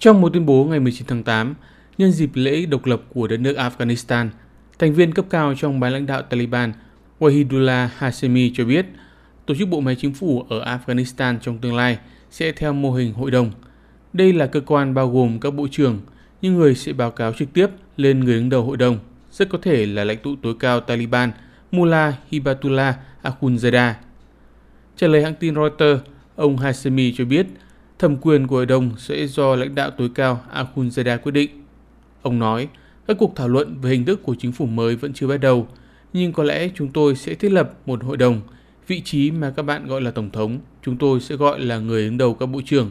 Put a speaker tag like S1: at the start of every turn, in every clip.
S1: Trong một tuyên bố ngày 19 tháng 8, nhân dịp lễ độc lập của đất nước Afghanistan, thành viên cấp cao trong ban lãnh đạo Taliban Wahidullah Hashemi cho biết tổ chức bộ máy chính phủ ở Afghanistan trong tương lai sẽ theo mô hình hội đồng. Đây là cơ quan bao gồm các bộ trưởng, nhưng người sẽ báo cáo trực tiếp lên người đứng đầu hội đồng, rất có thể là lãnh tụ tối cao Taliban Mullah Hibatullah Akhundzada. Trả lời hãng tin Reuters, ông Hashemi cho biết thẩm quyền của hội đồng sẽ do lãnh đạo tối cao Akhundzada quyết định. Ông nói, các cuộc thảo luận về hình thức của chính phủ mới vẫn chưa bắt đầu, nhưng có lẽ chúng tôi sẽ thiết lập một hội đồng. Vị trí mà các bạn gọi là tổng thống, chúng tôi sẽ gọi là người đứng đầu các bộ trưởng.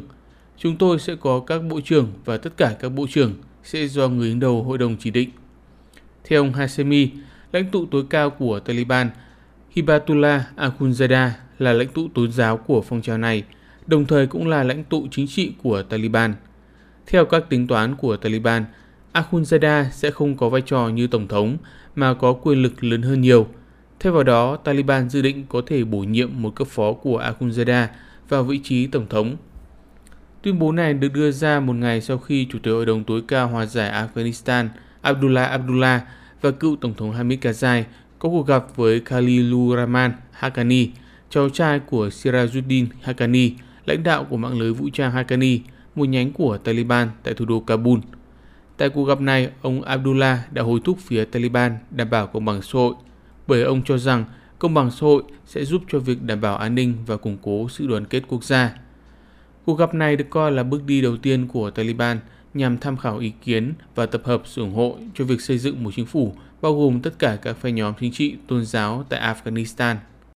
S1: Chúng tôi sẽ có các bộ trưởng và tất cả các bộ trưởng sẽ do người đứng đầu hội đồng chỉ định. Theo ông Hashemi, lãnh tụ tối cao của Taliban, Hibatullah Akhundzada là lãnh tụ tôn giáo của phong trào này, đồng thời cũng là lãnh tụ chính trị của Taliban. Theo các tính toán của Taliban, Akhundzada sẽ không có vai trò như tổng thống mà có quyền lực lớn hơn nhiều. Thay vào đó, Taliban dự định có thể bổ nhiệm một cấp phó của Akhundzada vào vị trí tổng thống. Tuyên bố này được đưa ra một ngày sau khi Chủ tịch Hội đồng tối cao hòa giải Afghanistan Abdullah Abdullah và cựu Tổng thống Hamid Karzai có cuộc gặp với Khalilur Rahman Haqqani, cháu trai của Sirajuddin Haqqani, lãnh đạo của mạng lưới vũ trang Haqqani, một nhánh của Taliban tại thủ đô Kabul. Tại cuộc gặp này, ông Abdullah đã hối thúc phía Taliban đảm bảo công bằng xã hội, bởi ông cho rằng công bằng xã hội sẽ giúp cho việc đảm bảo an ninh và củng cố sự đoàn kết quốc gia. Cuộc gặp này được coi là bước đi đầu tiên của Taliban nhằm tham khảo ý kiến và tập hợp sự ủng hộ cho việc xây dựng một chính phủ bao gồm tất cả các phe nhóm chính trị tôn giáo tại Afghanistan.